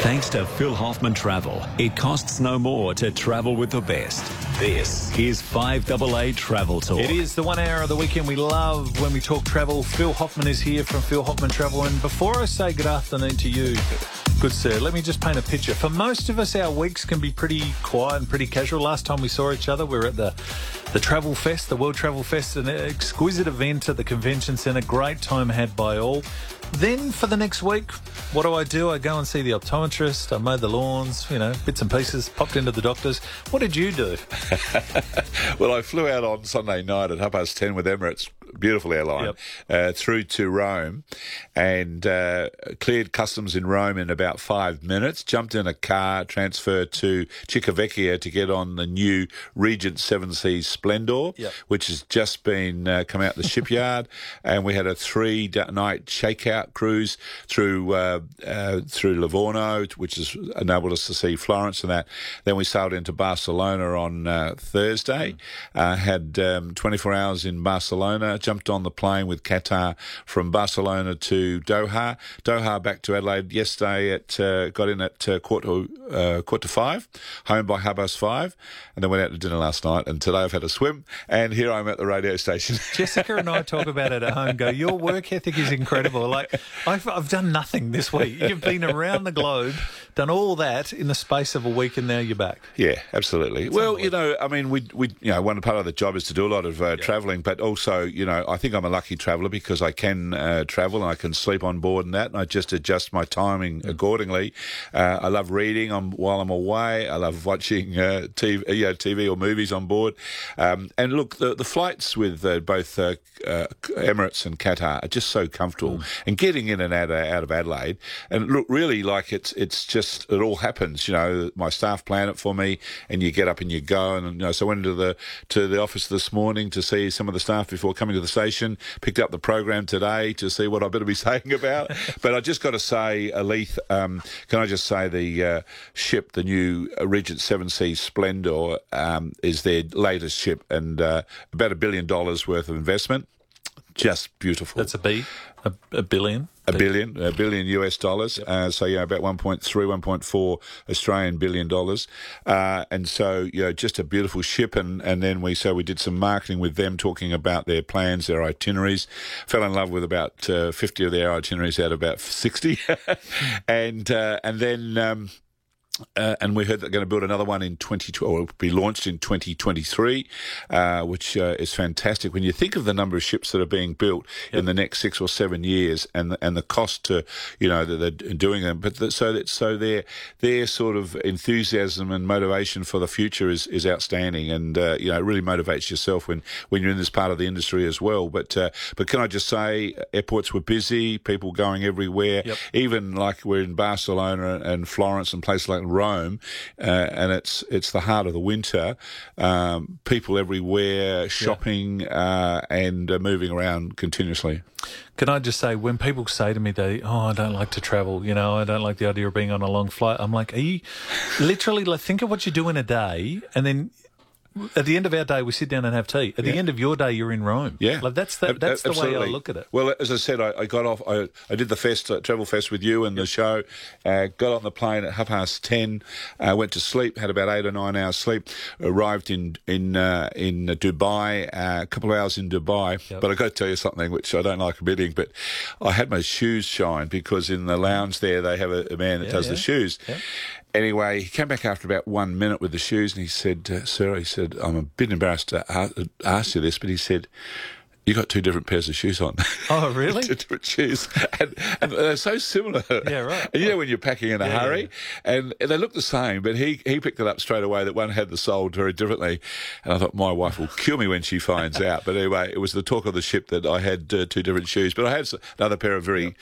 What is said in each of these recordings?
Thanks to Phil Hoffman Travel, it costs no more to travel with the best. This is 5AA Travel Talk. It is the one hour of the weekend we love when we talk travel. Phil Hoffman is here from Phil Hoffman Travel. And before I say good afternoon to you, good sir, let me just paint a picture. For most of us, our weeks can be pretty quiet and pretty casual. Last time we saw each other, we were at the the Travel Fest, the World Travel Fest, an exquisite event at the convention centre. Great time had by all. Then for the next week, what do I do? I go and see the optometrist. I mow the lawns, you know, bits and pieces. Popped into the doctors. What did you do? well, I flew out on Sunday night at half past ten with Emirates, beautiful airline, Yep. uh, through to Rome, and uh, cleared customs in Rome in about five minutes. Jumped in a car, transferred to Civitavecchia to get on the new Regent Seven Seas Splendor, Yep. which has just been uh, come out of the shipyard, and we had a three night shakeout cruise through uh, uh, through Livorno, which has enabled us to see Florence and that. Then we sailed into Barcelona on uh, Thursday, uh, had um, 24 hours in Barcelona, jumped on the plane with Qatar from Barcelona to Doha, Doha back to Adelaide yesterday. At uh, got in at uh, quarter quarter five, home by half past five, and then went out to dinner last night. And today I've had a swim, and here I'm at the radio station. Jessica and I talk about it at home. Go, your work ethic is incredible. Like I've, I've done nothing this week. You've been around the globe, done all that in the space of a week, and now you're back. Yeah, absolutely. well, you know, I mean, we, we, you know, one part of the job is to do a lot of uh, travelling, but also, you know, I think I'm a lucky traveller because I can uh, travel and I can sleep on board and that, and I just adjust my timing accordingly. Uh, I love reading on, while I'm away. I love watching uh, TV, uh, you know, TV or movies on board. Um, and look, the, the flights with uh, both uh, uh, Emirates and Qatar are just so comfortable, and getting in and out of, out of Adelaide. And look, really, like it's it's just it all happens. You know, my staff plan it for me, and you get up and you go. And you know, so I went into the to the office this morning to see some of the staff before coming to the station. Picked up the program today to see what I better be saying about. but I just got to say, Aleth, um, can I just say the uh, ship, the new Regent Seven Seas Splendor, um, is their latest ship, and uh, about a billion dollars worth of investment. Just beautiful. That's a B, a, a billion. A billion, a billion US dollars. Uh, so, yeah, about 1.3, 1.4 Australian billion dollars. Uh, and so, you know, just a beautiful ship. And, and then we, so we did some marketing with them talking about their plans, their itineraries. Fell in love with about uh, 50 of their itineraries out of about 60. and, uh, and then, um, uh, and we heard they're going to build another one in 20, or be launched in 2023, uh, which uh, is fantastic. When you think of the number of ships that are being built in the next six or seven years, and the, and the cost to, you know, that they're doing them, but the, so that so their their sort of enthusiasm and motivation for the future is is outstanding, and uh, you know, it really motivates yourself when when you're in this part of the industry as well. But uh, but can I just say, airports were busy, people going everywhere, Yep. even like we're in Barcelona and Florence and places like Rome, uh, and it's it's the heart of the winter. Um, people everywhere shopping uh, and uh, moving around continuously. Can I just say, when people say to me, they, oh, I don't like to travel, you know, I don't like the idea of being on a long flight, I'm like, are you literally, like, think of what you do in a day, and then at the end of our day, we sit down and have tea. At the end of your day, you're in Rome. Yeah, Like, that's the, that's the way I look at it. Well, as I said, I, I got off. I, I did the fest, uh, travel fest with you and the show. Uh, got on the plane at half past ten. Uh, went to sleep. Had about eight or nine hours sleep. Arrived in in uh, in Dubai. Uh, a couple of hours in Dubai. But I got to tell you something which I don't like admitting. But I had my shoes shine because in the lounge there they have a, a man that Yeah, does yeah. the shoes. Anyway, he came back after about one minute with the shoes, and he said, uh, "Sir, he said, I'm a bit embarrassed to ask you this, but he said." You got two different pairs of shoes on. Oh, really? two different shoes, and, and they're so similar. Yeah, right. And you know when you're packing in a Yeah, yeah, hurry, and they look the same, but he he picked it up straight away that one had the sole very differently, and I thought my wife will kill me when she finds out. But anyway, it was the talk of the ship that I had uh, two different shoes, but I had another pair of very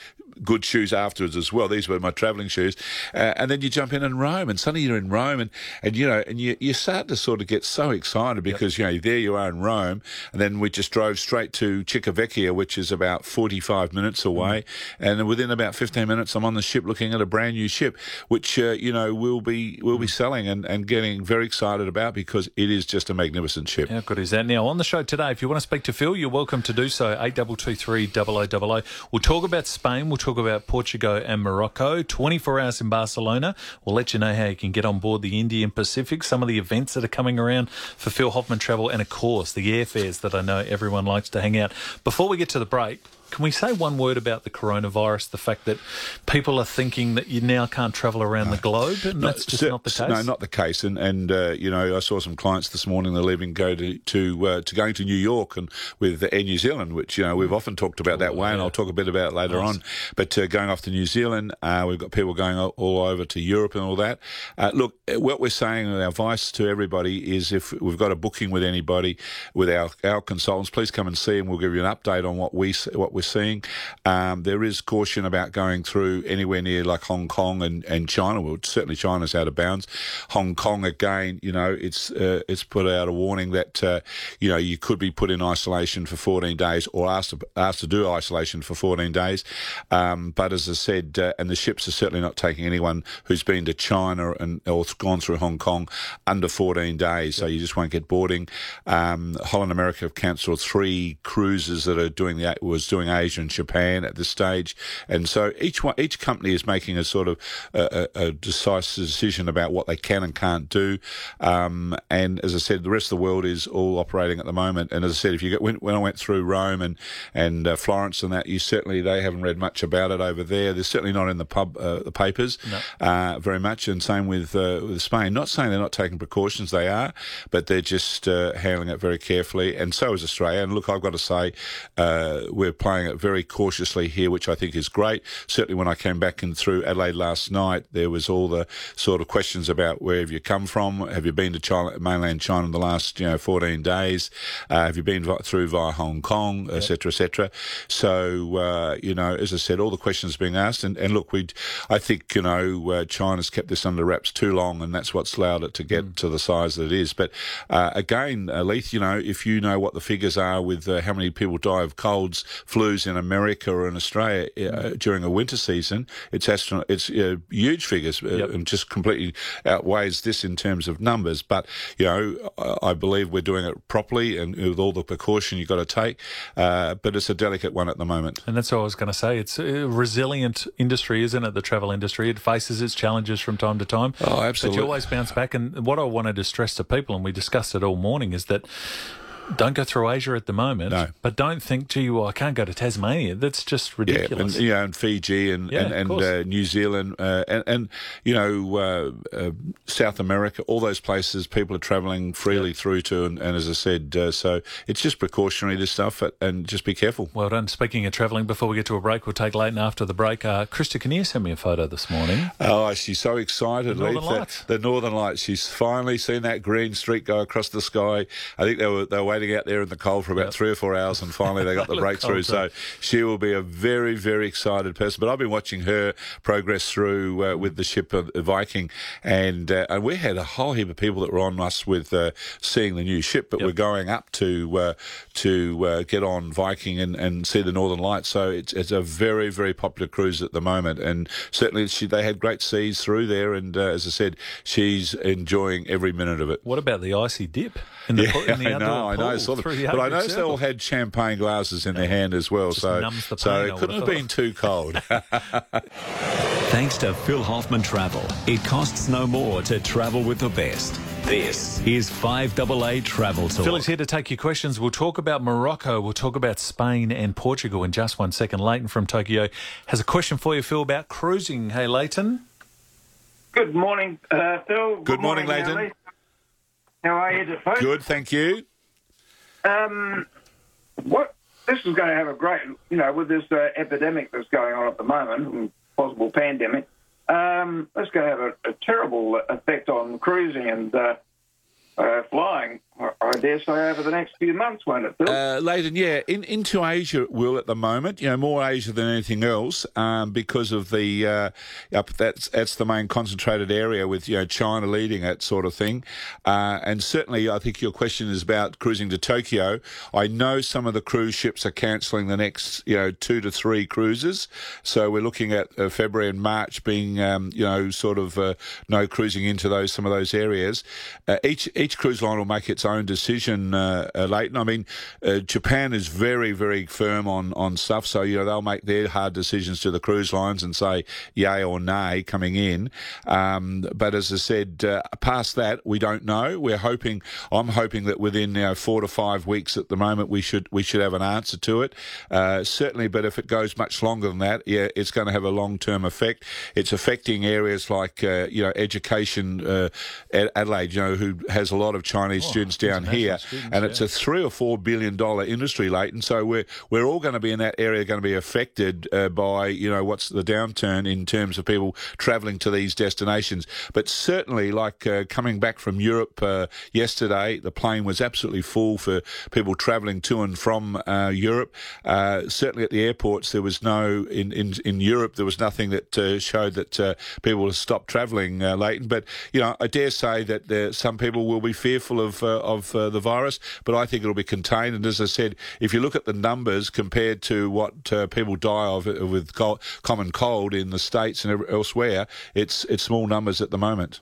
good shoes afterwards as well. These were my travelling shoes, uh, and then you jump in in Rome, and suddenly you're in Rome, and and you know, and you you start to sort of get so excited because you know there you are in Rome, and then we just drove straight to Civitavecchia, which is about 45 minutes away, and within about 15 minutes, I'm on the ship looking at a brand new ship, which uh, you know we'll be we'll be selling and, and getting very excited about because it is just a magnificent ship. How good is that? Now, on the show today, if you want to speak to Phil, you're welcome to do so. 8223 0000. We'll talk about Spain. We'll talk talk about Portugal and Morocco. 24 hours in Barcelona. We'll let you know how you can get on board the Indian Pacific, some of the events that are coming around for Phil Hoffman Travel, and of course, the airfares that I know everyone likes to hang out. Before we get to the break, can we say one word about the coronavirus? The fact that people are thinking that you now can't travel around no. the globe, and no, that's just not the case. No, not the case. And and uh, you know, I saw some clients this morning. They're leaving go to to uh, to going to New York and with Air New Zealand, which you know we've often talked about that way, and I'll talk a bit about it later nice. on. But uh, going off to New Zealand, uh, we've got people going all over to Europe and all that. Uh, look, what we're saying, our advice to everybody is if we've got a booking with anybody, with our our consultants, please come and see, and we'll give you an update on what we what we're seeing. Um, there is caution about going through anywhere near like Hong Kong and, and China. Well, certainly China's out of bounds. Hong Kong again, you know, it's uh, it's put out a warning that uh, you know you could be put in isolation for 14 days or asked to, asked to do isolation for 14 days. Um, but as I said, uh, and the ships are certainly not taking anyone who's been to China and or gone through Hong Kong under 14 days. So you just won't get boarding. Um, Holland America have cancelled three cruises that are doing the was doing Asia and Japan at this stage, and so each one, each company is making a sort of a, a decisive decision about what they can and can't do. Um, and as I said, the rest of the world is all operating at the moment. And as I said, if you get when, when I went through Rome and and uh, Florence and that, you certainly they haven't read much about it over there. They're certainly not in the pub uh, the papers no. uh, very much. And same with uh, with Spain. Not saying they're not taking precautions, they are, but they're just uh, handling it very carefully. And so is Australia. And look, I've got to say, uh, we're playing it very cautiously here, which I think is great. Certainly, when I came back in through Adelaide last night, there was all the sort of questions about where have you come from? Have you been to China, mainland China in the last you know 14 days? Uh, have you been through via Hong Kong, etc., etc. So uh, you know, as I said, all the questions being asked, and, and look, we, I think you know, uh, China's kept this under wraps too long, and that's what's allowed it to get mm. to the size that it is. But uh, again, Leith, you know, if you know what the figures are with uh, how many people die of colds, in America or in Australia uh, during a winter season, it's astron- it's uh, huge figures uh, yep. and just completely outweighs this in terms of numbers. But you know, I believe we're doing it properly and with all the precaution you've got to take. Uh, but it's a delicate one at the moment. And that's what I was going to say. It's a resilient industry, isn't it? The travel industry. It faces its challenges from time to time. Oh, absolutely. But you always bounce back. And what I wanted to stress to people, and we discussed it all morning, is that don't go through Asia at the moment. No. But don't think, gee, well, I can't go to Tasmania. That's just ridiculous. Yeah, and, you and Fiji and, yeah, and, and uh, New Zealand uh, and, and, you know, uh, uh South America, all those places people are travelling freely yeah. through to. And, and, as I said, uh, so it's just precautionary, this stuff, and just be careful. Well done. Speaking of travelling, before we get to a break, we'll take Leighton after the break. Uh, Krista Kinnear sent me a photo this morning. Oh, she's so excited, the Northern Lights. The, the Northern Lights. She's finally seen that green streak go across the sky. I think they were, they were waiting out there in the cold for about yep. three or four hours, and finally they got the breakthrough. So she will be a very, very excited person. But I've been watching her progress through uh, with the ship of the Viking, and uh, and we had a whole heap of people that were on us with uh, seeing the new ship, but yep. we're going up to uh, to uh, get on Viking and, and see the Northern Lights. So it's it's a very, very popular cruise at the moment, and certainly she, they had great seas through there. And uh, as I said, she's enjoying every minute of it. What about the icy dip? In the, yeah, in the I know, I know. I saw them. But I noticed they all had champagne glasses in their hand as well, Just so so it couldn't have been too cold. Thanks to Phil Hoffman Travel, it costs no more to travel with the best. This is 5AA Travel Talk. Phil is here to take your questions. We'll talk about Morocco. We'll talk about Spain and Portugal in just one second. Leighton from Tokyo has a question for you, Phil, about cruising. Hey, Leighton. Good morning, uh, Phil. Good, Good morning, morning Leighton. How are you, folks? Good, thank you. Um, what this is going to have a great, you know, with this uh, epidemic that's going on at the moment, possible pandemic. Um, it's going to have a, a terrible effect on cruising and uh, uh, flying, I dare say, over the next few months, won't it, Bill? Uh, Leighton, yeah, in, into Asia it will at the moment. You know, more Asia than anything else, um, because of the uh, up that's that's the main concentrated area with you know China leading it sort of thing. Uh, and certainly, I think your question is about cruising to Tokyo. I know some of the cruise ships are cancelling the next you know two to three cruises, so we're looking at uh, February and March being um, you know sort of uh, no cruising into those some of those areas. Uh, each each cruise line will make its own decision, uh, uh, Leighton. I mean, uh, Japan is very, very firm on, on stuff, so you know they'll make their hard decisions to the cruise lines and say yay or nay coming in. Um, but as I said, uh, past that we don't know. We're hoping. I'm hoping that within you know, four to five weeks at the moment we should we should have an answer to it. Uh, certainly, but if it goes much longer than that, yeah, it's going to have a long term effect. It's affecting areas like uh, you know education. Adelaide, you know, who has a lot of Chinese oh, students down here, students, and yeah. it's a three or four billion dollar industry, Leighton. So we're we're all going to be in that area, going to be affected uh, by you know what's the downturn in terms of people travelling to these destinations. But certainly, like uh, coming back from Europe uh, yesterday, the plane was absolutely full for people travelling to and from uh, Europe. Uh, certainly at the airports, there was no in in, in Europe there was nothing that uh, showed that people stopped travelling, Leighton. But you know, I dare say that some people will be fearful of of the virus, but I think it'll be contained. And as I said, if you look at the numbers compared to what uh, people die of with common cold in the states and elsewhere, it's it's small numbers at the moment.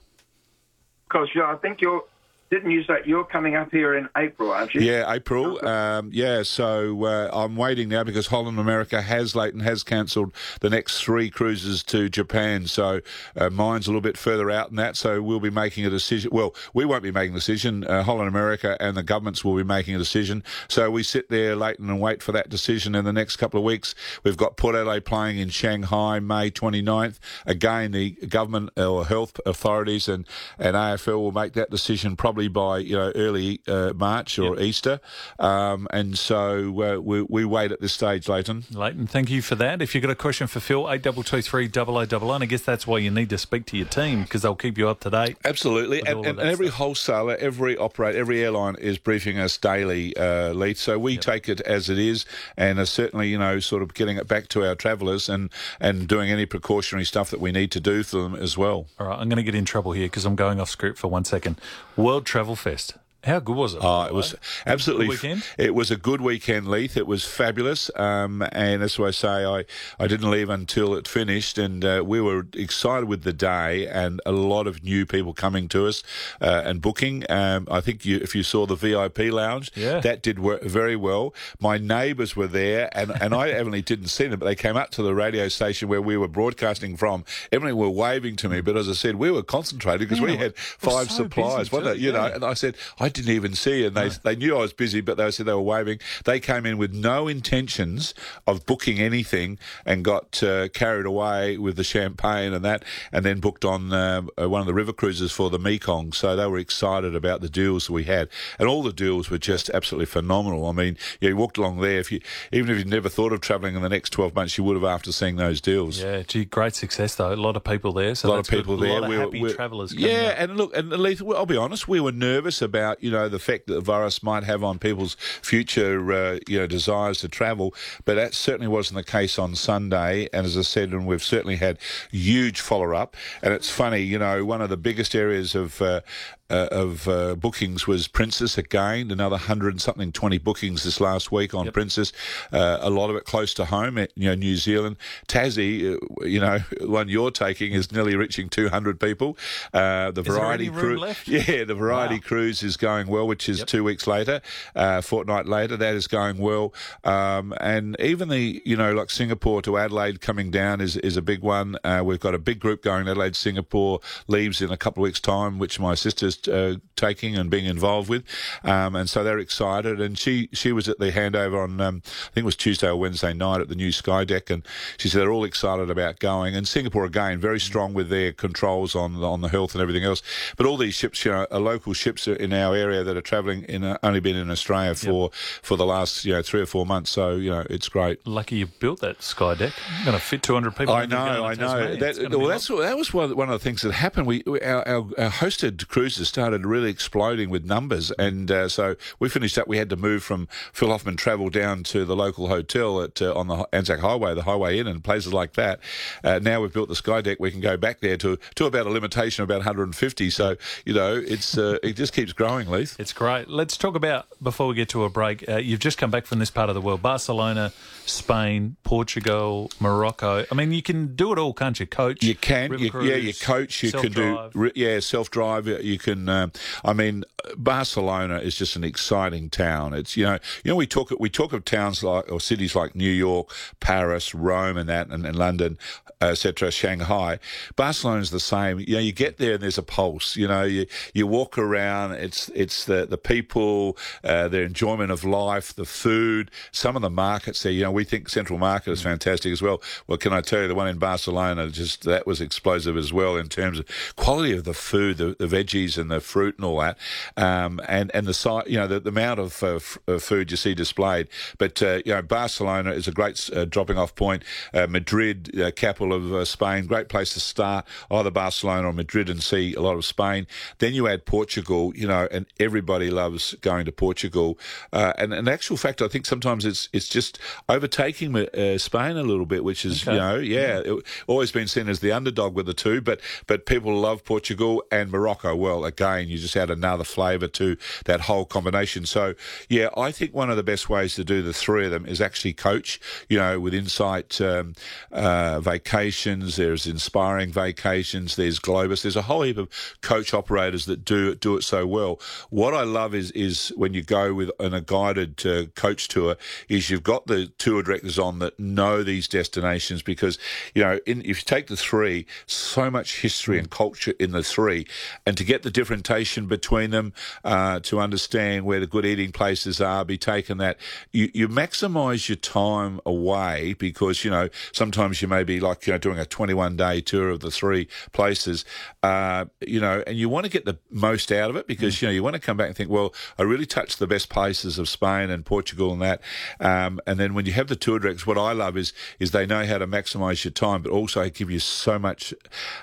Because yeah, I think you're didn't you say you're coming up here in April, aren't you? Yeah, April. Um, yeah, so uh, I'm waiting now because Holland America has Leighton has cancelled the next three cruises to Japan. So uh, mine's a little bit further out than that. So we'll be making a decision. Well, we won't be making a decision. Uh, Holland America and the governments will be making a decision. So we sit there, Leighton, and wait for that decision in the next couple of weeks. We've got Port Adelaide playing in Shanghai May 29th. Again, the government or health authorities and, and AFL will make that decision probably probably by you know early uh, March or yep. Easter, um, and so uh, we, we wait at this stage, Leighton. Leighton, thank you for that. If you've got a question for Phil, eight double two three double o double one. I guess that's why you need to speak to your team because they'll keep you up to date. Absolutely, and, and, and every wholesaler, every operator, every airline is briefing us daily, uh, Leith. So we yep. take it as it is, and are certainly you know sort of getting it back to our travellers and and doing any precautionary stuff that we need to do for them as well. All right, I'm going to get in trouble here because I'm going off script for one second. World Travel Fest. How good was it? Oh, it was absolutely. weekend? It was a good weekend, Leith. It was fabulous, um, and that's why I say I, I didn't leave until it finished, and uh, we were excited with the day, and a lot of new people coming to us uh, and booking. Um, I think you, if you saw the VIP lounge, yeah. that did work very well. My neighbours were there, and, and I only didn't see them, but they came up to the radio station where we were broadcasting from. Everyone were waving to me, but as I said, we were concentrated because yeah, we had five so suppliers, wasn't it? You yeah. know, and I said I didn't even see, and they no. they knew I was busy, but they said they were waving. They came in with no intentions of booking anything, and got uh, carried away with the champagne and that, and then booked on uh, one of the river cruises for the Mekong. So they were excited about the deals we had, and all the deals were just absolutely phenomenal. I mean, yeah, you walked along there. If you even if you never thought of travelling in the next twelve months, you would have after seeing those deals. Yeah, gee, great success though. A lot of people there. So a lot of people good. there. A lot of happy we travellers. Yeah, and look, and Leith, I'll be honest, we were nervous about you know the effect that the virus might have on people's future uh, you know desires to travel, but that certainly wasn't the case on Sunday. And as I said, and we've certainly had huge follow up. And it's funny, you know, one of the biggest areas of uh, uh, of uh, bookings was Princess again, another hundred and something, twenty bookings this last week on yep. Princess. Uh, a lot of it close to home, at, you know, New Zealand. Tassie, uh, you know, one you're taking is nearly reaching two hundred people. Uh, the is variety cruise, yeah, the variety wow. cruise is going well, which is yep. two weeks later, uh, fortnight later. That is going well, um, and even the you know like Singapore to Adelaide coming down is is a big one. we've got a big group going. Adelaide, Singapore leaves in a couple of weeks' time, which my sister's uh, taking and being involved with, um, and so they're excited. And she she was at the handover on um, I think it was Tuesday or Wednesday night at the new Sky Deck, and she said they're all excited about going. And Singapore again very strong with their controls on on the health and everything else. But all these ships, you know, are local ships in our area that are travelling in uh, only been in Australia for yep. for the last you know three or four months. So you know it's great. Lucky you built that Sky Deck. Going to fit 200 people. I know, I know. That, well, that's that was one of the things that happened. We our, our, our hosted cruises started really exploding with numbers. And uh, so we finished up. We had to move from Phil Hoffman Travel down to the local hotel at uh, on the Anzac Highway, the Highway Inn, and places like that. Uh, now we've built the Sky Deck. We can go back there to to about a limitation of about 150. So you know, it's uh, it just keeps growing, Leith. It's great. Let's talk about before we get to a break. Uh, you've just come back from this part of the world: Barcelona, Spain, Portugal, Morocco. I mean, you can do it all, can't you? Coach. You can. You, yeah, you coach. You can do. Yeah, self drive. You can and uh, I mean, Barcelona is just an exciting town. It's you know, you know, we talk we talk of towns like or cities like New York, Paris, Rome, and that, and, and London, etc., Shanghai. Barcelona's the same. You know, you get there and there's a pulse. You know, you you walk around. It's it's the the people, uh, their enjoyment of life, the food, some of the markets there. You know, we think Central Market is fantastic as well. Well, can I tell you, the one in Barcelona just that was explosive as well in terms of quality of the food, the, the veggies and the fruit and all that, um, and and the size, you know, the, the amount of, uh, f- of food you see displayed. But uh, you know, Barcelona is a great uh, dropping off point. Uh, Madrid, uh, capital of uh, Spain, great place to start either Barcelona or Madrid and see a lot of Spain. Then you add Portugal, you know, and everybody loves going to Portugal. and in actual fact, I think sometimes it's it's just overtaking Spain a little bit, which is okay. you know, yeah, yeah. It, always been seen as the underdog with the two, but but people love Portugal and Morocco. Well, again, you just add another flavour to that whole combination. So yeah, I think one of the best ways to do the three of them is actually coach. You know, with insight um, uh, vacations. There's inspiring vacations. There's Globus. There's a whole heap of coach operators that do do it so well. What I love is is when you go with on a guided uh, coach tour, is you've got the tour directors on that know these destinations because you know in, if you take the three, so much history and culture in the three, and to get the differentiation between them, uh, to understand where the good eating places are, be taken that you, you maximise your time away because you know sometimes you may be like you know doing a 21 day tour of the three places, uh, you know, and you want to get the most out of it because mm. you know you want to come back and think, well, I really touched the best places of Spain and Portugal and that, um, and then when you have the tour directors, what I love is is they know how to maximise your time, but also give you so much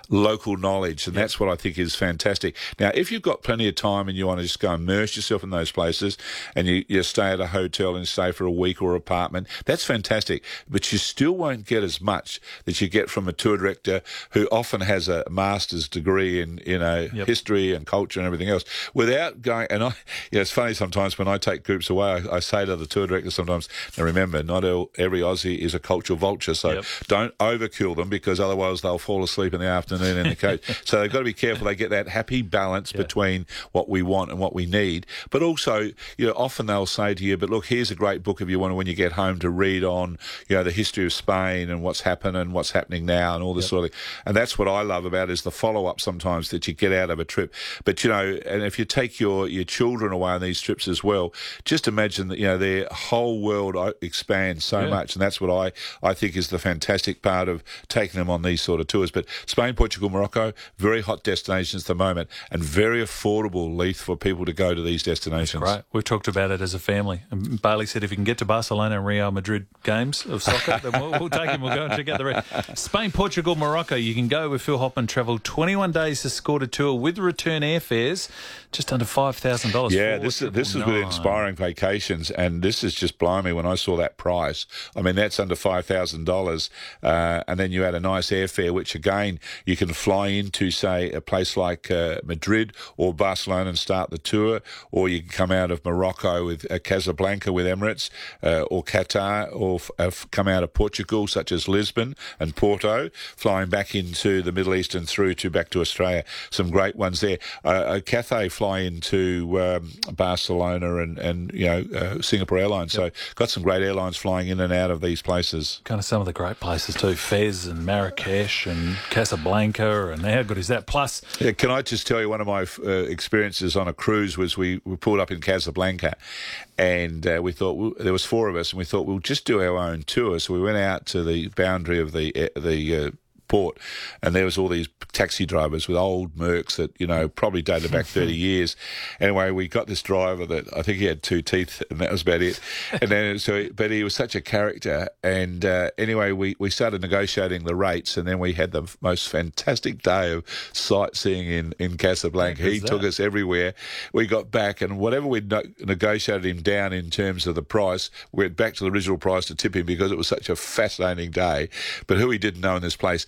local knowledge, and yep. that's what I think is fantastic. Now, if you've got plenty of time and you want to just go immerse yourself in those places, and you, you stay at a hotel and stay for a week or apartment, that's fantastic. But you still won't get as much that you get from a tour director who often has a master's degree in you know yep. history and culture and everything else without going. And I, you know, it's funny sometimes when I take groups away, I, I say to the tour director sometimes, now remember, not all, every Aussie is a cultural vulture, so yep. don't overkill them because otherwise they'll fall asleep in the afternoon in the coach. so they've got to be careful they get that happy balance yeah. between what we want and what we need. But also, you know, often they'll say to you, "But look, here's a great book if you want when you get home to read on, you know, the history of Spain and what's happened and what's happening now and all this yep. sort of." And that's what I love about is the follow up sometimes that you get out of a trip. But you know, and if you take your your children away on these trips as well, just imagine that you know their whole world expands so yeah. much, and that's what I I think is the fantastic part of taking them on these sort of tours. But Spain, Portugal, Morocco, very hot destinations at the moment, and very affordable, Leith, for people to go to these destinations. Right, we've talked about it as a family. And Bailey said if you can get to Barcelona and Real Madrid games of soccer, then we'll, we'll, take him. We'll go and check out the rest. Spain, Portugal, Morocco. You can go with Phil Hoffman. Travel 21 days to score a tour with return airfares, just under five thousand dollars. Yeah, this is this is with inspiring vacations, and this is just blowing me when I saw that price. I mean, that's under five thousand uh, dollars, and then you add a nice airfare, which again you can fly into, say, a place like uh, Madrid or Barcelona and start the tour, or you can come out of Morocco with uh, Casablanca with Emirates, uh, or Qatar, or f- come out of Portugal, such as Lisbon and Porto, flying back into the Middle East and through to back to Australia. Some great ones there. Uh, Cathay fly into um, Barcelona and and you know uh, Singapore Airlines. Yep. So got some great airlines flying in and out of these places. Kind of some of the great places too, Fez and Marrakesh and Casablanca, and how good is that? Plus, yeah, can I just tell you one of my uh, experiences on a cruise was we, we pulled up in Casablanca, and uh, we thought well, there was four of us, and we thought we'll just do our own tour. So we went out to the boundary of the uh, the uh, port, and there was all these taxi drivers with old Mercs that you know probably dated back thirty years. Anyway, we got this driver that I think he had two teeth, and that was about it. And then so, but he was such a character. And uh, anyway, we we started negotiating the rates, and then we had the most fantastic day of sightseeing in in Casablanca. He that? took us everywhere. We got back, and whatever we no- negotiated him down in terms of the price, we went back to the original price to tip him because it was such a fascinating day. But who he didn't know in this place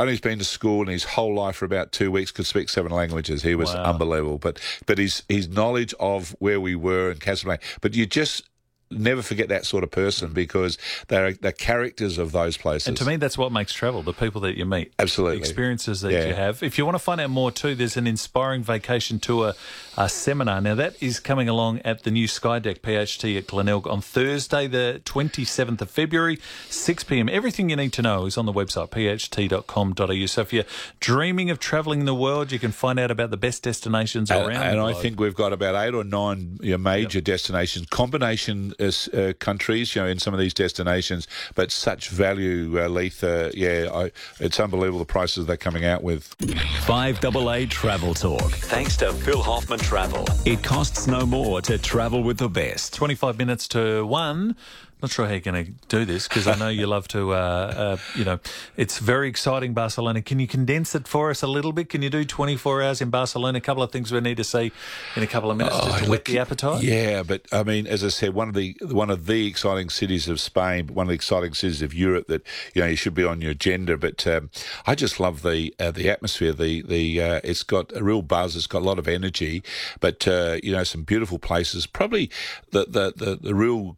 only he's been to school in his whole life for about two weeks, could speak seven languages. He was wow. unbelievable. But but his his knowledge of where we were in Casablanca. But you just never forget that sort of person because they're the characters of those places. And to me, that's what makes travel the people that you meet. Absolutely. The experiences that Yeah. you have. If you want to find out more, too, there's an inspiring vacation tour uh, seminar. Now, that is coming along at the new Skydeck PHT at Glenelg on Thursday, the 27th of February, 6 p.m. Everything you need to know is on the website, pht.com.au. So if you're dreaming of travelling the world, you can find out about the best destinations around and the I think we've got about eight or nine you know, major destinations, combination uh, uh, countries, you know, in some of these destinations, but such value, uh, Leith. Uh, yeah, I, it's unbelievable the prices they're coming out with. 5AA Travel Talk. Thanks to Phil Hoffman Travel. It costs no more to travel with the best. 25 minutes to one. Not sure how you're going to do this because I know you love to, uh, uh, you know, it's very exciting, Barcelona. Can you condense it for us a little bit? Can you do 24 hours in Barcelona? A couple of things we need to see in a couple of minutes just to whet the appetite. Yeah, but I mean, as I said, one of the one of the exciting cities of Spain, one of the exciting cities of Europe that you know you should be on your agenda. But um, I just love the uh, the atmosphere. The the uh, it's got a real buzz. It's got a lot of energy. But uh, you know, some beautiful places. Probably the the the, the real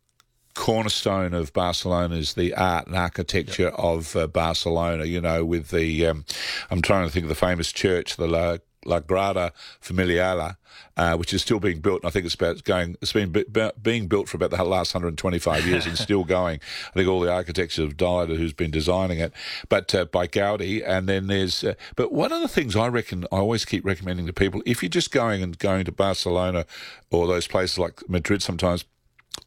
cornerstone of Barcelona is the art and architecture of uh, Barcelona. You know, with the um, I'm trying to think of the famous church, the La, La Grada Familiala. Uh, which is still being built, and I think it's about going. It's been bu- bu- being built for about the last 125 years and still going. I think all the architects have died who's been designing it, but uh, by Gaudi. And then there's. Uh, but one of the things I reckon I always keep recommending to people, if you're just going and going to Barcelona or those places like Madrid, sometimes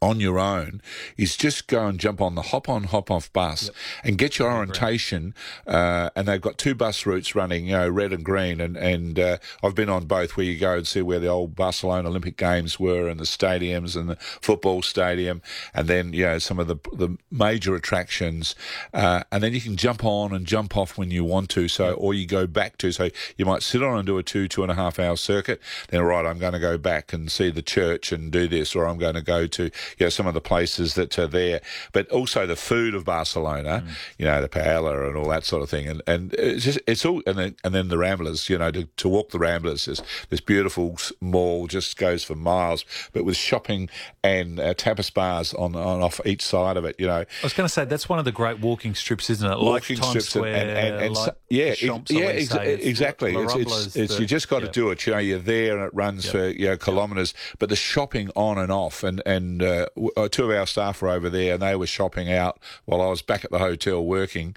on your own is just go and jump on the hop on hop off bus and get your orientation uh, and they've got two bus routes running you know red and green and and uh, I've been on both where you go and see where the old Barcelona Olympic Games were and the stadiums and the football stadium and then you know some of the the major attractions uh, and then you can jump on and jump off when you want to. So or you go back to so you might sit on and do a two two and a half hour circuit then right I'm going to go back and see the church and do this or I'm going to go to you know some of the places that are there but also the food of Barcelona you know the paella and all that sort of thing and and it's just it's all and then and then the Ramblas you know to, to walk the Ramblas this this beautiful mall just goes for miles but with shopping and uh, tapas bars on on off each side of it you know I was going to say that's one of the great walking strips, isn't it? walking like Times strips Square, and, and, and like yeah, yeah, exa- exactly. La It's, Rambla's it's, it's the- you just got to yeah. do it. You know, you're there and it runs for you know kilometres. But the shopping on and off, and and uh, uh, two of our staff were over there, and they were shopping out while I was back at the hotel working.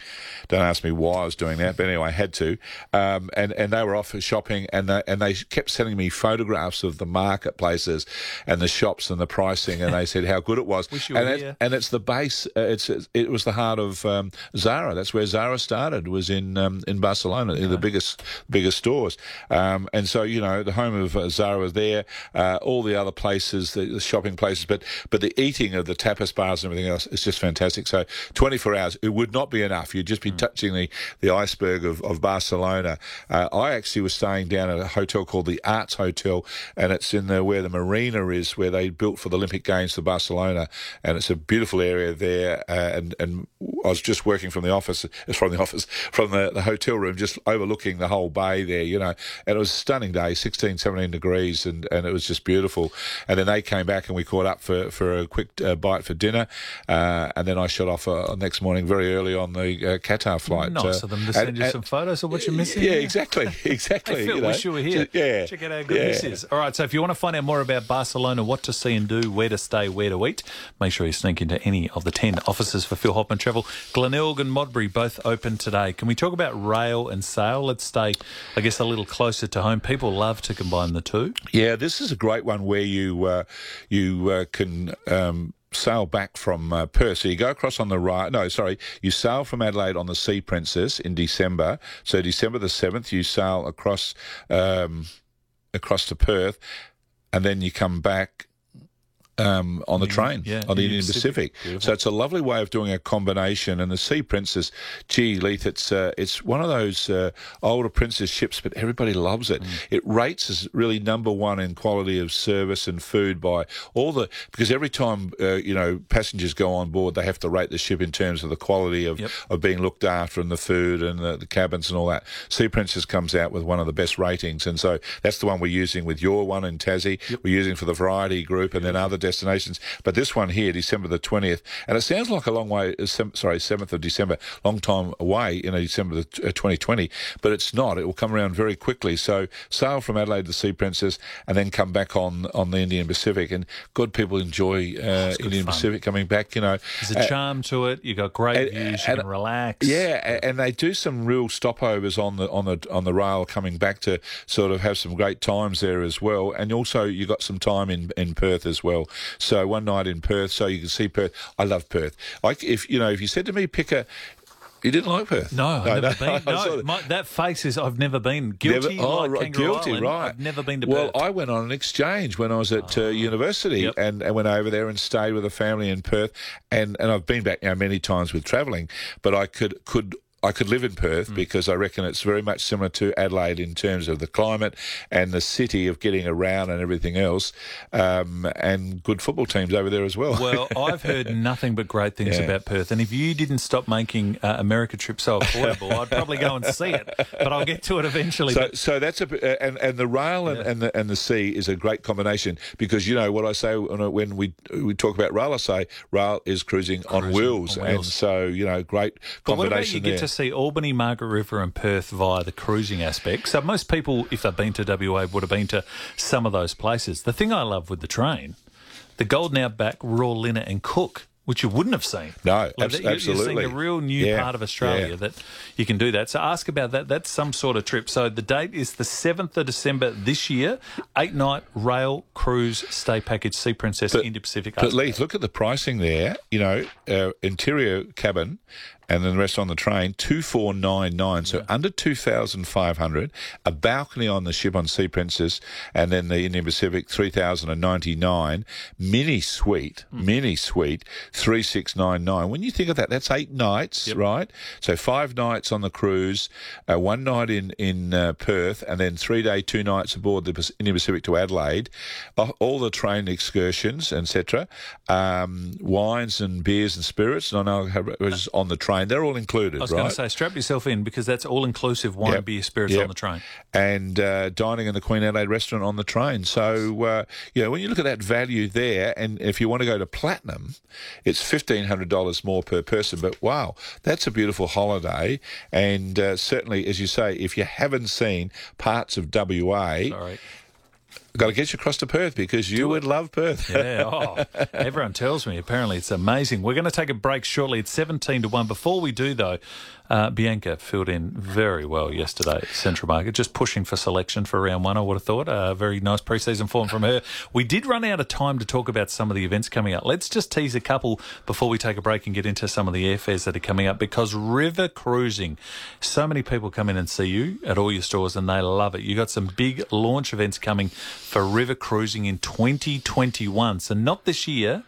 Don't ask me why I was doing that, but anyway, I had to. Um, and and they were off for shopping, and they, and they kept sending me photographs of the marketplaces and the shops and the pricing, and they said how good it was. And it- and it's the base. Uh, it's it was the heart of um, Zara. That's where Zara started. Was in um, in Barcelona, in the biggest biggest stores. Um, and so you know the home of uh, Zara was there. Uh, all the other places, the, the shopping places, but but the eating of the tapas bars and everything else is just fantastic. So 24 hours, it would not be enough. You'd just be touching the the iceberg of, of Barcelona. Uh, I actually was staying down at a hotel called the Arts Hotel, and it's in the where the marina is, where they built for the Olympic Games for Barcelona, and it's a beautiful area there. Uh, and and I was just working from the office, from the office, from the, the hotel room, just overlooking the whole bay there, you know. And it was a stunning day, 16, 17 degrees, and, and it was just beautiful. And then they came back and we caught up for, for a quick uh, bite for dinner, uh, and then I shot off uh, next morning very early on the uh, Qatar flight. Nice uh, of them to and- you and- some photos of what you're missing. Yeah, exactly, exactly. Hey, Phil, you know. wish you were here. Yeah, Check out how good yeah. this is. All right, so if you want to find out more about Barcelona, what to see and do, where to stay, where to eat, make sure you sneak into any of the 10 offices for Phil Hoffman Travel. Glenelg and Modbury both open today. Can we talk about rail and sail? Let's stay, I guess, a little closer to home. People love to combine the two. Yeah, this is a great one where you uh, you uh, Um, Sail back from uh, Perth. So you go across on the right. No, sorry. You sail from Adelaide on the Sea Princess in December. So December the 7th, you sail across um, across to Perth and then you come back um, on the train yeah, on the Union Indian Pacific. Pacific. So it's a lovely way of doing a combination. And the Sea Princess, gee, Leith, it's uh, it's one of those uh, older princess ships, but everybody loves it. It rates as really number one in quality of service and food by all the because every time uh, you know passengers go on board, they have to rate the ship in terms of the quality of, Yep. of being looked after and the food and the, the cabins and all that. Sea Princess comes out with one of the best ratings, and so that's the one we're using with your one in Tassie. We're using for the Variety Group and then other destinations. But this one here, December the 20th, and it sounds like a long way, uh, sorry, 7th of December, long time away, in December the 2020, uh, but it's not. It will come around very quickly. So sail from Adelaide to Sea Princess and then come back on, on the Indian Pacific. And good people enjoy uh, Indian fun. Pacific coming back, you know. There's a uh, charm to it. You've got great and, views. You and, can relax. Yeah, and they do some real stopovers on the on the on the rail coming back to sort of have some great times there as well. And also you got some time in, in Perth as well. So one night in Perth, so you can see Perth. I love Perth. Like if you know, if you said to me, pick a you didn't like Perth? No, I've no, never no, been. No, my, that face is I've never been. Guilty, never, oh, like right, guilty, Island, right. I've never been to well, Perth. Well, I went on an exchange when I was at uh, oh, university yep. and, and went over there and stayed with a family in Perth. And, and I've been back now many times with travelling, but I could could I could live in Perth mm. because I reckon it's very much similar to Adelaide in terms of the climate and the city of getting around and everything else, um, and good football teams over there as well. Well, I've heard nothing but great things yeah. about Perth, and if you didn't stop making uh, America trips so affordable, I'd probably go and see it. But I'll get to it eventually. So, so that's a and and the rail and, yeah. and the and the sea is a great combination because you know what I say when we we talk about rail, I say rail is cruising, cruising on, wheels, on, wheels, and so you know great combination there see Albany, Margaret River, and Perth via the cruising aspect. So most people, if they've been to WA, would have been to some of those places. The thing I love with the train, the Golden Outback, Rawlinna, and Cook which you wouldn't have seen. No, like absolutely. You're seeing a real new yeah, part of Australia yeah. that you can do that. So ask about that. That's some sort of trip. So the date is the 7th of December this year. Eight night rail cruise stay package Sea Princess but, Indo Pacific. But Leith, look at the pricing there. You know, uh, interior cabin and then the rest on the train, 2499, so yeah. under 2500 a balcony on the ship on Sea Princess, and then the Indian Pacific, 3099 mini suite, mm. mini suite, 3699. When you think of that, that's eight nights, yep. right? So five nights on the cruise, uh, one night in, in uh, Perth, and then three day, two nights aboard the Indian Pacific to Adelaide, uh, all the train excursions, etc., um, wines and beers and spirits, and I know was on the train train. They're all included. I was right? going to say, strap yourself in because that's all inclusive wine, yep. beer, spirits yep. on the train, and uh, dining in the Queen Adelaide restaurant on the train. So uh, you know when you look at that value there, and if you want to go to platinum, it's fifteen hundred dollars more per person. But wow, that's a beautiful holiday, and uh, certainly, as you say, if you haven't seen parts of WA. Sorry got to get you across to Perth because you would love Perth. yeah, oh, everyone tells me. Apparently, it's amazing. We're going to take a break shortly. It's 17 to 1. Before we do, though, uh, Bianca filled in very well yesterday at Central Market, just pushing for selection for round one, I would have thought. A uh, very nice preseason form from her. We did run out of time to talk about some of the events coming up. Let's just tease a couple before we take a break and get into some of the airfares that are coming up because river cruising, so many people come in and see you at all your stores and they love it. You've got some big launch events coming for river cruising in 2021. So not this year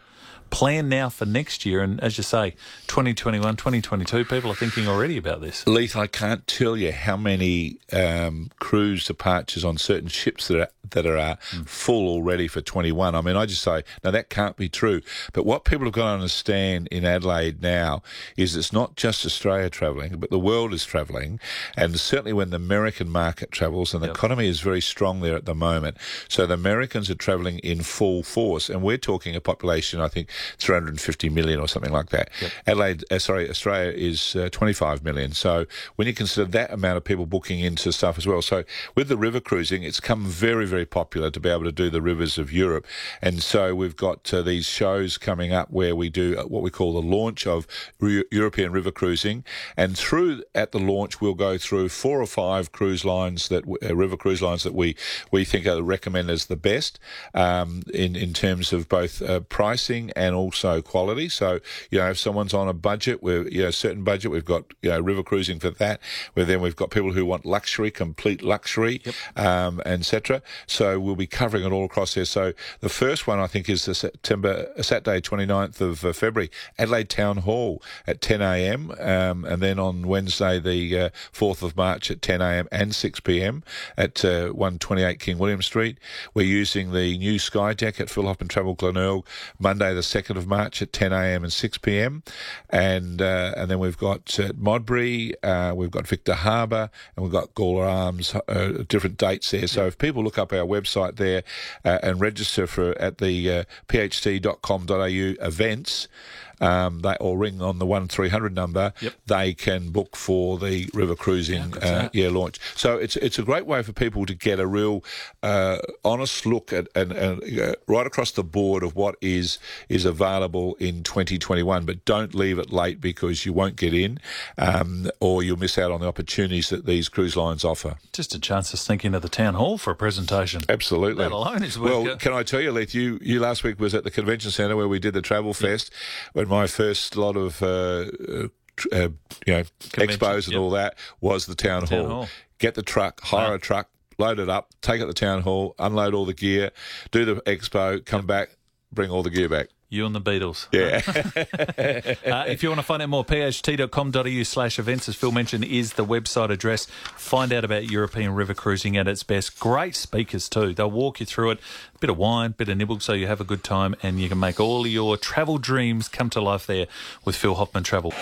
plan now for next year. And as you say, 2021, 2022, people are thinking already about this. Leith, I can't tell you how many um, cruise departures on certain ships that are that are uh, mm. full already for 21. I mean, I just say, no, that can't be true. But what people have got to understand in Adelaide now is it's not just Australia travelling, but the world is travelling. And certainly when the American market travels, and the yep. economy is very strong there at the moment. So the Americans are travelling in full force. And we're talking a population, I think, 350 million or something like that. Yep. Adelaide, uh, sorry, Australia is uh, 25 million. So when you consider that amount of people booking into stuff as well, so with the river cruising, it's come very, very popular to be able to do the rivers of Europe. And so we've got uh, these shows coming up where we do uh, what we call the launch of re- European river cruising. And through at the launch, we'll go through four or five cruise lines that uh, river cruise lines that we we think are recommend as the best um, in in terms of both uh, pricing and and also quality. So, you know, if someone's on a budget, we're, you know, a certain budget, we've got, you know, river cruising for that. Where then we've got people who want luxury, complete luxury, yep. um, etc. So we'll be covering it all across there. So the first one, I think, is the September, Saturday, 29th of uh, February, Adelaide Town Hall at 10 a.m. Um, and then on Wednesday, the uh, 4th of March at 10 a.m. and 6 p.m. at uh, 128 King William Street. We're using the new Sky Deck at Phil Hoffmann Travel Glenelg Monday the 2nd 2nd of March at 10 a.m. and 6 p.m. And uh, and then we've got uh, Modbury, uh, we've got Victor Harbour, and we've got Gawler Arms, uh, different dates there. So if people look up our website there uh, and register for at the uh, pht.com.au events, um, they or ring on the one three hundred number. Yep. They can book for the river cruising uh, yeah launch. So it's it's a great way for people to get a real uh, honest look at and, and uh, right across the board of what is is available in 2021. But don't leave it late because you won't get in, um, or you'll miss out on the opportunities that these cruise lines offer. Just a chance to sneak into the town hall for a presentation. Absolutely. That alone is worth well. Can I tell you, Leith? You you last week was at the convention centre where we did the travel fest. When my first lot of uh, uh, uh, you know Convention, expos and yep. all that was the town, Town hall. hall. Get the truck, hire Wow. a truck, load it up, take it to the town hall, unload all the gear, do the expo, come back, bring all the gear back. You and the Beatles. Yeah. Uh, if you want to find out more, pht.com.au slash events, as Phil mentioned, is the website address. Find out about European river cruising at its best. Great speakers, too. They'll walk you through it. Bit of wine, bit of nibble, so you have a good time and you can make all your travel dreams come to life there with Phil Hoffman Travel.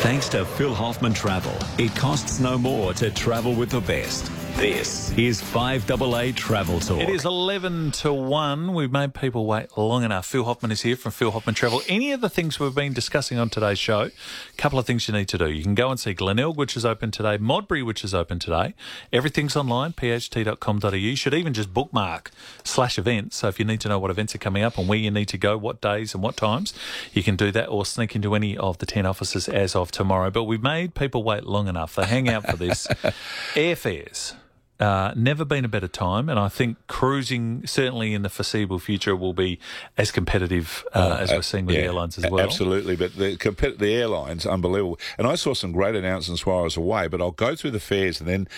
Thanks to Phil Hoffman Travel, it costs no more to travel with the best. This is 5AA Travel Talk. It is 11 to 1. We've made people wait long enough. Phil Hoffman is here from Phil Hoffman Travel. Any of the things we've been discussing on today's show, a couple of things you need to do. You can go and see Glenelg, which is open today, Modbury, which is open today. Everything's online, pht.com.au. You should even just bookmark slash events. So if you need to know what events are coming up and where you need to go, what days and what times, you can do that or sneak into any of the 10 offices as of tomorrow. But we've made people wait long enough. They hang out for this. Airfares. Uh, never been a better time, and I think cruising certainly in the foreseeable future will be as competitive uh, as we're seeing with the Yeah, airlines as well. Absolutely, but the compet- the airlines, unbelievable. And I saw some great announcements while I was away, but I'll go through the fares and then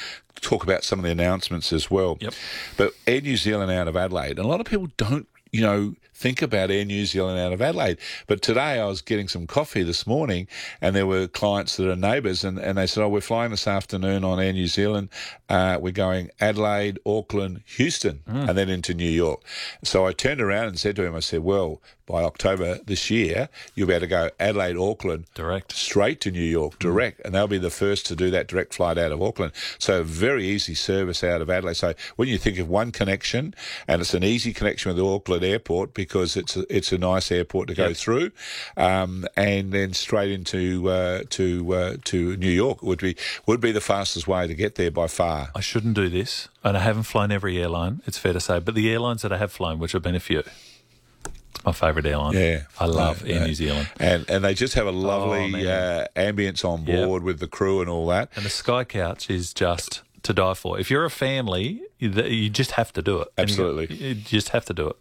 talk about some of the announcements as well. Yep. But Air New Zealand out of Adelaide, and a lot of people don't, you know, think about Air New Zealand out of Adelaide. But today I was getting some coffee this morning, and there were clients that are neighbours, and, and they said, "Oh, we're flying this afternoon on Air New Zealand. Uh, we're going Adelaide, Auckland, Houston, Hmm. and then into New York." So I turned around and said to him, "I said, well." By October this year, you'll be able to go Adelaide, Auckland, Direct. straight to New York, direct, and they'll be the first to do that direct flight out of Auckland. So very easy service out of Adelaide. So when you think of one connection, and it's an easy connection with the Auckland airport because it's a, it's a nice airport to go Yep. through, um, and then straight into uh, to uh, to New York would be would be the fastest way to get there by far. I shouldn't do this, and I haven't flown every airline. It's fair to say, but the airlines that I have flown, which have been a few, it's my favourite airline. Yeah, I love No, Air no. New Zealand. and and they just have a lovely man. uh, ambience on Yep. board with the crew and all that. And the Sky Couch is just to die for. If you're a family, you, just have to do it. You- Absolutely. You, just have to do it.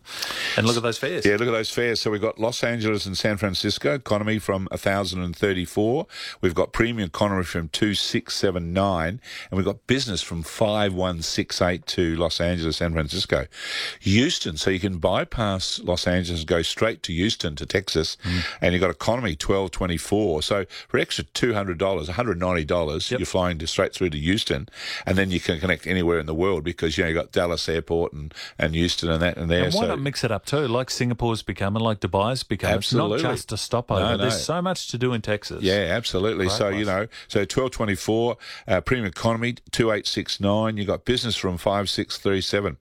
And look at those fares. Yeah, look at those fares. So we've got Los Angeles and San Francisco economy from thousand and thirty-four. We've got premium economy from two six seven nine, and we've got business from five one six eight to Los Angeles, San Francisco, Houston. So you can bypass Los Angeles and go straight to Houston to Texas, mm. and you've got economy twelve twenty four. So for extra two hundred dollars, one hundred ninety dollars, Yep. you're flying straight through to Houston, and then you can connect anywhere in the world because you know you got Dallas Airport and, and Houston and that and there. And why so not mix it up too, like Singapore's become and like Dubai's become? Absolutely. It's not just a stopover. No, no. There's so much to do in Texas. Yeah, absolutely. Great so place. you know, so twelve twenty four, uh, premium economy two eight six nine. You got business from five six three seven.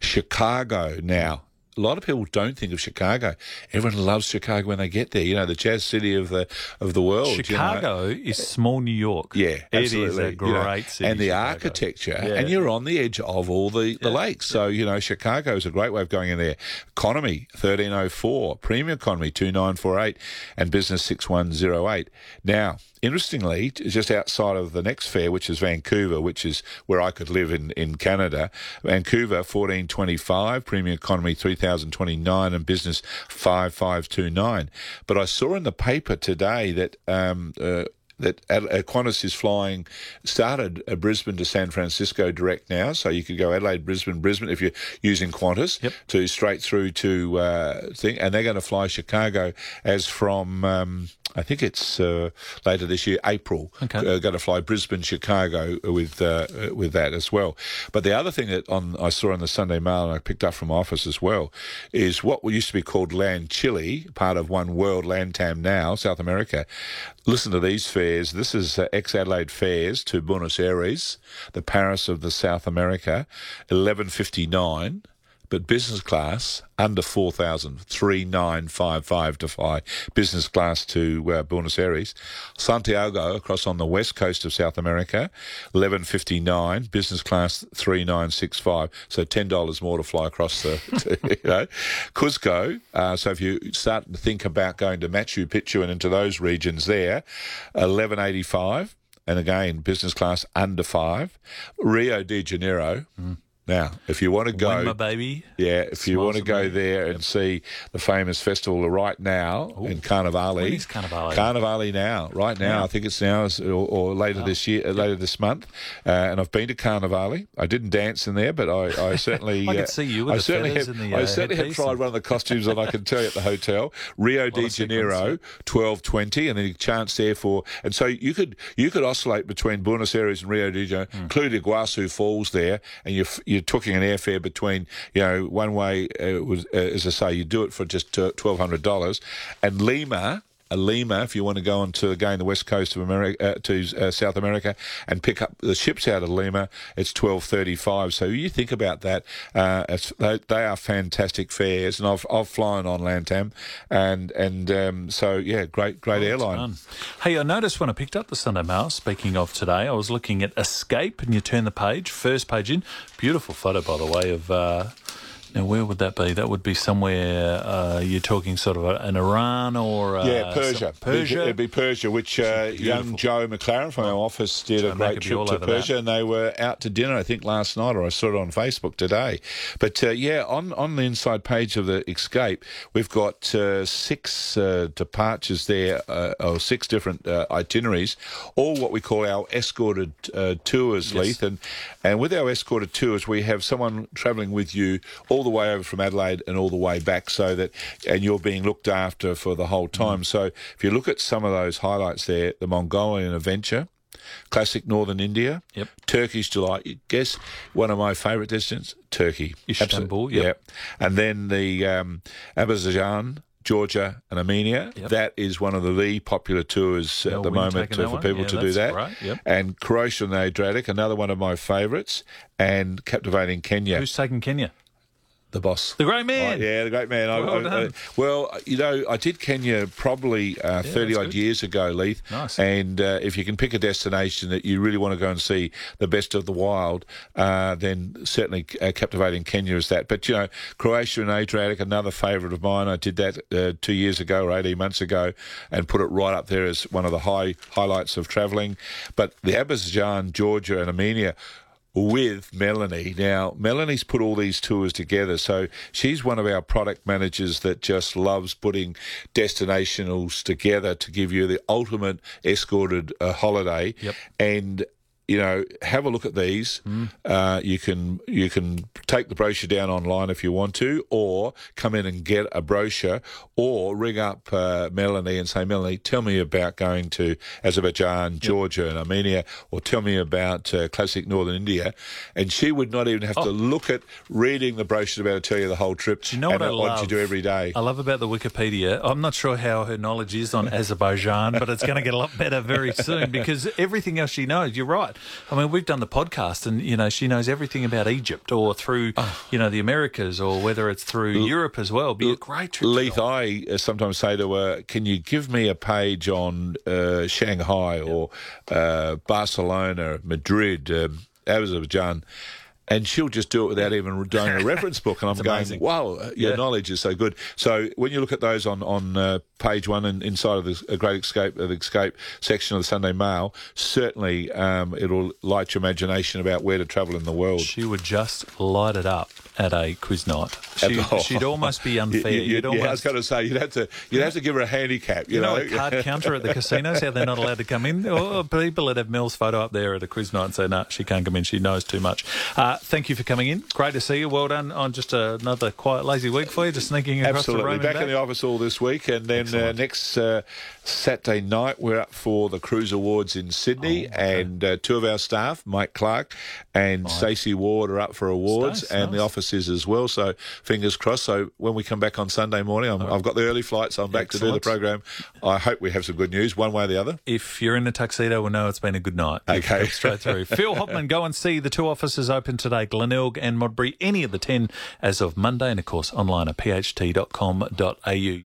Chicago now. A lot of people don't think of Chicago. Everyone loves Chicago when they get there. You know, the jazz city of the of the world. you know. Chicago is small New York. Yeah, absolutely. is a You great know, city. and the Chicago. architecture, Yeah. and you're on the edge of all the, the lakes. So you know, Chicago is a great way of going in there. Economy thirteen oh four, premium economy two nine four eight, and business six one zero eight. Now, interestingly, just outside of the next fair, which is Vancouver, which is where I could live in in Canada, Vancouver fourteen twenty five, premium economy three thousand twenty nine, and business five five two nine. But I saw in the paper today that. Um, uh, that Qantas is flying, started uh, Brisbane to San Francisco direct now, so you could go Adelaide, Brisbane, Brisbane if you're using Qantas Yep. to straight through to uh, thing, and they're going to fly Chicago as from um, I think it's uh, later this year, April. Okay. Uh, going to fly Brisbane, Chicago with uh, with that as well. But the other thing that on I saw on the Sunday Mail and I picked up from my office as well is what used to be called LAN Chile, part of One World LATAM now, South America. Listen to these fares. This is uh, ex Adelaide fares to Buenos Aires, the Paris of the South America, eleven fifty nine but business class under 4,000, 3955 to fly business class to uh, Buenos Aires. Santiago across on the west coast of South America, 1159, business class 3965, so $10 more to fly across the, to, you know. Cusco, uh, so if you start to think about going to Machu Picchu and into those regions there, 1185, and again, business class under five. Rio de Janeiro, mm. Now, if you want to go, Win my baby. Yeah, if you want to go there and see the famous festival right now Ooh. in Carnivale. When is Carnivale? Carnivale now, right now. Yeah. I think it's now or, or later oh. this year, uh, later this month. Uh, and I've been to Carnivale. I didn't dance in there, but I, I certainly. I could see you with I the certainly have, the, uh, I certainly have tried one of the costumes that I can tell you at the hotel. Rio de Janeiro, twelve twenty, and then a chance there for. And so you could you could oscillate between Buenos Aires and Rio de Janeiro, mm. including Iguazu Falls there, and you you're talking an airfare between, you know, one way, uh, was, uh, as I say, you do it for just $1,200. And Lima, Lima, if you want to go on to again the west coast of America uh, to uh, South America and pick up the ships out of Lima, it's twelve thirty five. So you think about that. Uh, they, they, are fantastic fares, and I've I've flown on LATAM, and and um, so yeah, great great oh, airline. Hey, I noticed when I picked up the Sunday Mail. Speaking of today, I was looking at Escape, and you turn the page, first page in, beautiful photo by the way of uh, now, where would that be? That would be somewhere uh, you're talking sort of an Iran or uh, yeah, Persia. Persia. It'd be Persia, which uh, young Joe McLaren from our office did Joe a great trip to Persia, that. and they were out to dinner, I think, last night, or I saw it on Facebook today. But uh, yeah, on on the inside page of the Escape, we've got uh, six uh, departures there, or six different itineraries, all what we call our escorted tours, yes. Leith, and and with our escorted tours, we have someone travelling with you all all the way over from Adelaide and all the way back, so that and you're being looked after for the whole time. Mm. So if you look at some of those highlights there, the Mongolian adventure. Classic Northern India, yep. Turkish delight. Guess one of my favourite destinations, Turkey, Istanbul, yep. yeah, and then the um, Azerbaijan, Georgia and Armenia. Yep. That is one of the, the popular tours at the moment for people yeah, to do that. Right. Yep. And Croatia and the Adriatic, another one of my favourites, and captivating Kenya. Who's taking Kenya? The boss. The great man. yeah, the great man. Well, I, I, well, you know, I did Kenya probably uh, yeah, 30 odd years ago, Leith. Nice. And uh, if you can pick a destination that you really want to go and see the best of the wild, uh, then certainly uh, captivating Kenya is that. But, you know, Croatia and Adriatic, another favourite of mine. I did that uh, two years ago or 18 months ago and put it right up there as one of the high highlights of travelling. But the Azerbaijan, Georgia, and Armenia with Melanie. Now, Melanie's put all these tours together, so she's one of our product managers that just loves putting destinationals together to give you the ultimate escorted uh, holiday. Yep. And you know, have a look at these. Mm. Uh, you can you can take the brochure down online if you want to, or come in and get a brochure, or ring up uh, Melanie and say, Melanie, tell me about going to Azerbaijan, Georgia, yep. and Armenia, or tell me about uh, classic Northern India, and she would not even have oh. to look at reading the brochure to be able to tell you the whole trip. Do you know what I love? you do every day. I love about the Wikipedia. I'm not sure how her knowledge is on Azerbaijan, but it's going to get a lot better very soon because everything else she knows. You're right. I mean, we've done the podcast, and you know, she knows everything about Egypt, or through oh. you know the Americas, or whether it's through L- Europe as well. Be a great trip. Leith, I uh, sometimes say to her, "Can you give me a page on uh, Shanghai yep. or uh, Barcelona, Madrid, um, Azerbaijan?" And she'll just do it without even doing a reference book. And I'm going, amazing. wow, your yeah. knowledge is so good. So when you look at those on on uh, page one and inside of the Great Escape, uh, the Escape section of the Sunday Mail, certainly um, it'll light your imagination about where to travel in the world. She would just light it up. At a quiz night. She, would almost be unfair. You, would almost, yeah, I was going to say you'd have to you'd have to give her a handicap. You, you know, know, a card counter at the casinos, how they're not allowed to come in. Or people that have Mel's photo up there at a quiz night and say, "No, nah, she can't come in. She knows too much." Uh, thank you for coming in. Great to see you. Well done on just another quiet, lazy week for you. Just sneaking across Absolutely. the room. Back, in the office all this week, and then uh, next uh, Saturday night we're up for the Cruise Awards in Sydney, oh, okay. and uh, two of our staff, Mike Clark and Stacey Ward, are up for awards, Stace, and nice. the office is as well. So fingers crossed. So when we come back on Sunday morning, i have got the early flight, so I'm back Excellent. to do the program. I hope we have some good news, one way or the other. If you're in a tuxedo, we'll know it's been a good night. Okay, straight through. Phil Hoffman, go and see the two offices open today, Glenelg and Modbury, any of the ten as of Monday, and of course online at pht.com.au.